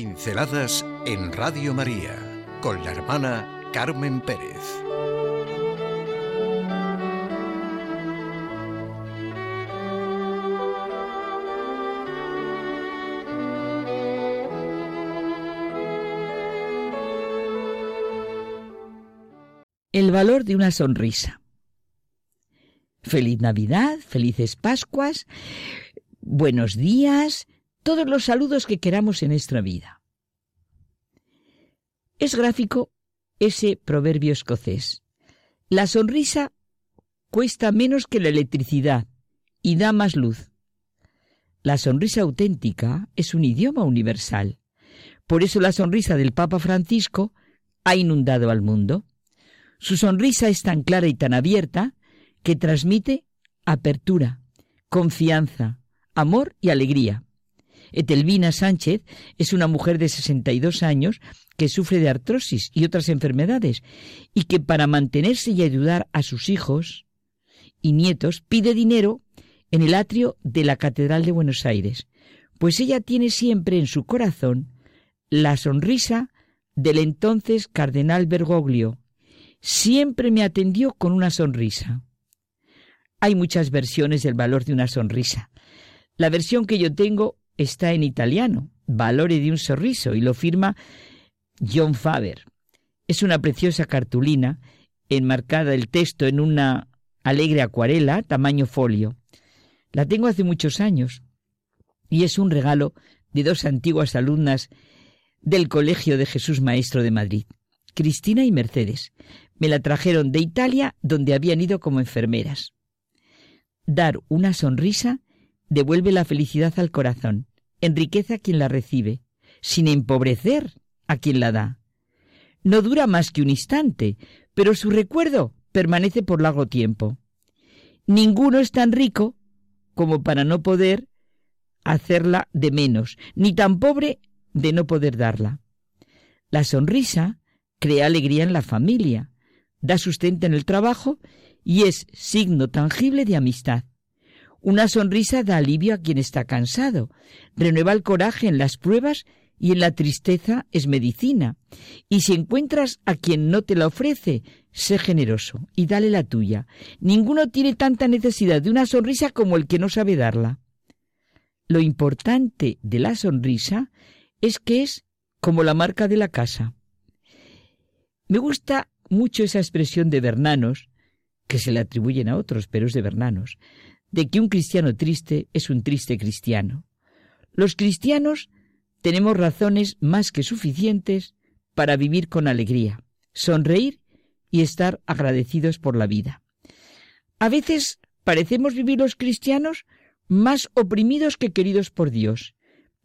Pinceladas en Radio María con la hermana Carmen Pérez. El valor de una sonrisa. Feliz Navidad, felices Pascuas, buenos días, todos los saludos que queramos en nuestra vida. Es gráfico ese proverbio escocés. La sonrisa cuesta menos que la electricidad y da más luz. La sonrisa auténtica es un idioma universal. Por eso la sonrisa del Papa Francisco ha inundado al mundo. Su sonrisa es tan clara y tan abierta que transmite apertura, confianza, amor y alegría. Etelvina Sánchez es una mujer de 62 años que sufre de artrosis y otras enfermedades y que para mantenerse y ayudar a sus hijos y nietos pide dinero en el atrio de la Catedral de Buenos Aires, pues ella tiene siempre en su corazón la sonrisa del entonces cardenal Bergoglio. Siempre me atendió con una sonrisa. Hay muchas versiones del valor de una sonrisa. La versión que yo tengo está en italiano, Valore de un sorriso, y lo firma John Faber. Es una preciosa cartulina, enmarcada el texto en una alegre acuarela, tamaño folio. La tengo hace muchos años y es un regalo de dos antiguas alumnas del Colegio de Jesús Maestro de Madrid, Cristina y Mercedes. Me la trajeron de Italia, donde habían ido como enfermeras. Dar una sonrisa devuelve la felicidad al corazón enriquece a quien la recibe, sin empobrecer a quien la da. No dura más que un instante, pero su recuerdo permanece por largo tiempo. Ninguno es tan rico como para no poder hacerla de menos, ni tan pobre de no poder darla. La sonrisa crea alegría en la familia, da sustento en el trabajo y es signo tangible de amistad. Una sonrisa da alivio a quien está cansado, renueva el coraje en las pruebas y en la tristeza es medicina. Y si encuentras a quien no te la ofrece, sé generoso y dale la tuya. Ninguno tiene tanta necesidad de una sonrisa como el que no sabe darla. Lo importante de la sonrisa es que es como la marca de la casa. Me gusta mucho esa expresión de Bernanos, que se le atribuyen a otros, pero es de Bernanos, de que un cristiano triste es un triste cristiano. Los cristianos tenemos razones más que suficientes para vivir con alegría, sonreír y estar agradecidos por la vida. A veces parecemos vivir los cristianos más oprimidos que queridos por Dios,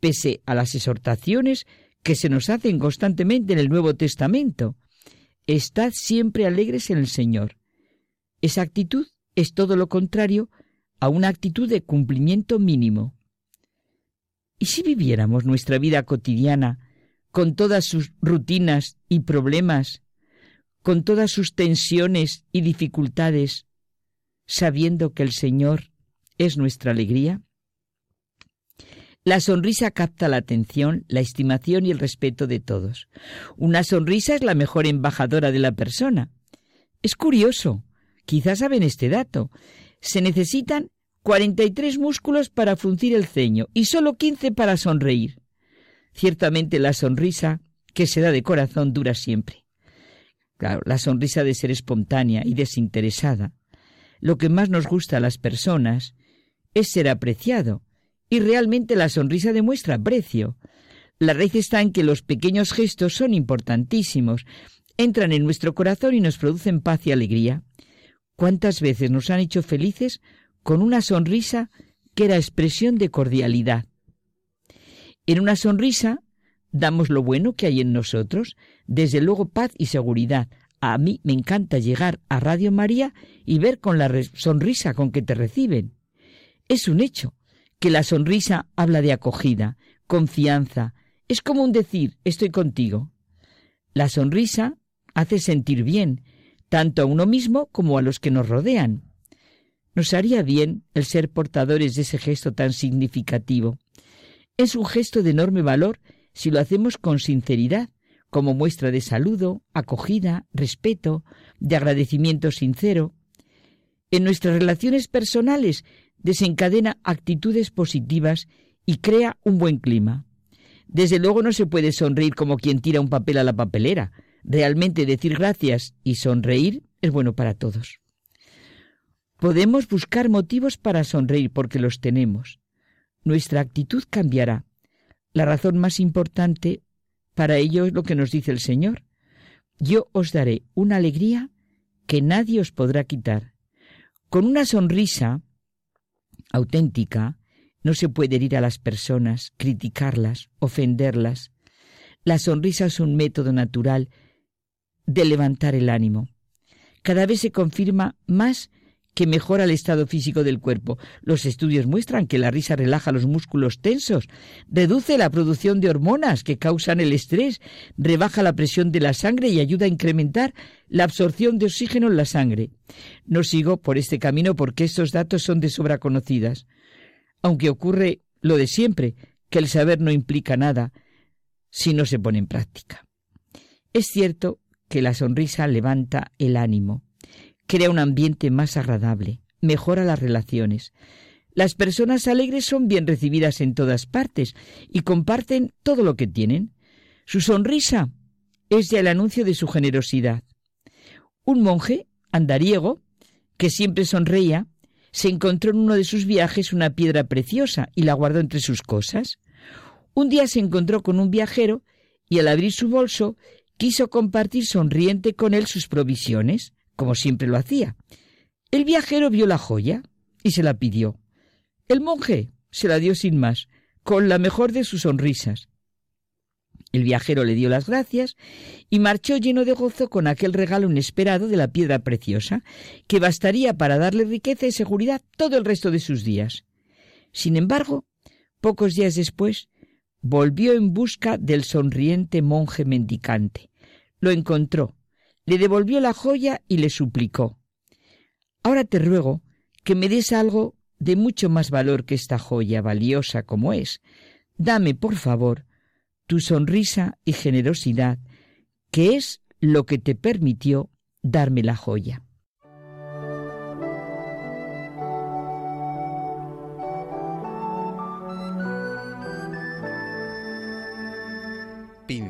pese a las exhortaciones que se nos hacen constantemente en el Nuevo Testamento. Estad siempre alegres en el Señor. Esa actitud es todo lo contrario a una actitud de cumplimiento mínimo. ¿Y si viviéramos nuestra vida cotidiana con todas sus rutinas y problemas, con todas sus tensiones y dificultades, sabiendo que el Señor es nuestra alegría? La sonrisa capta la atención, la estimación y el respeto de todos. Una sonrisa es la mejor embajadora de la persona. Es curioso, quizás saben este dato, se necesitan 43 músculos para fruncir el ceño y solo 15 para sonreír. Ciertamente la sonrisa que se da de corazón dura siempre. La sonrisa de ser espontánea y desinteresada. Lo que más nos gusta a las personas es ser apreciado, y realmente la sonrisa demuestra aprecio. La raíz está en que los pequeños gestos son importantísimos, entran en nuestro corazón y nos producen paz y alegría. ¿Cuántas veces nos han hecho felices con una sonrisa que era expresión de cordialidad? En una sonrisa damos lo bueno que hay en nosotros, desde luego paz y seguridad. A mí me encanta llegar a Radio María y ver con la sonrisa con que te reciben. Es un hecho que la sonrisa habla de acogida, confianza, es como un decir estoy contigo. La sonrisa hace sentir bien, tanto a uno mismo como a los que nos rodean. Nos haría bien el ser portadores de ese gesto tan significativo. Es un gesto de enorme valor si lo hacemos con sinceridad, como muestra de saludo, acogida, respeto, de agradecimiento sincero. En nuestras relaciones personales desencadena actitudes positivas y crea un buen clima. Desde luego no se puede sonreír como quien tira un papel a la papelera. Realmente decir gracias y sonreír es bueno para todos. Podemos buscar motivos para sonreír porque los tenemos. Nuestra actitud cambiará. La razón más importante para ello es lo que nos dice el Señor. Yo os daré una alegría que nadie os podrá quitar. Con una sonrisa auténtica no se puede herir a las personas, criticarlas, ofenderlas. La sonrisa es un método natural de levantar el ánimo. Cada vez se confirma más que mejora el estado físico del cuerpo. Los estudios muestran que la risa relaja los músculos tensos, reduce la producción de hormonas que causan el estrés, rebaja la presión de la sangre y ayuda a incrementar la absorción de oxígeno en la sangre. No sigo por este camino porque estos datos son de sobra conocidas. Aunque ocurre lo de siempre, que el saber no implica nada si no se pone en práctica. Es cierto que la sonrisa levanta el ánimo, crea un ambiente más agradable, mejora las relaciones. Las personas alegres son bien recibidas en todas partes y comparten todo lo que tienen. Su sonrisa es ya el anuncio de su generosidad. Un monje andariego, que siempre sonreía, se encontró en uno de sus viajes una piedra preciosa y la guardó entre sus cosas. Un día se encontró con un viajero y al abrir su bolso quiso compartir sonriente con él sus provisiones como siempre lo hacía. El viajero vio la joya y se la pidió. El monje se la dio sin más, con la mejor de sus sonrisas. El viajero le dio las gracias y marchó lleno de gozo con aquel regalo inesperado de la piedra preciosa, que bastaría para darle riqueza y seguridad todo el resto de sus días. Sin embargo, pocos días después, volvió en busca del sonriente monje mendicante. Lo encontró le devolvió la joya y le suplicó Ahora te ruego que me des algo de mucho más valor que esta joya valiosa como es. Dame, por favor, tu sonrisa y generosidad, que es lo que te permitió darme la joya.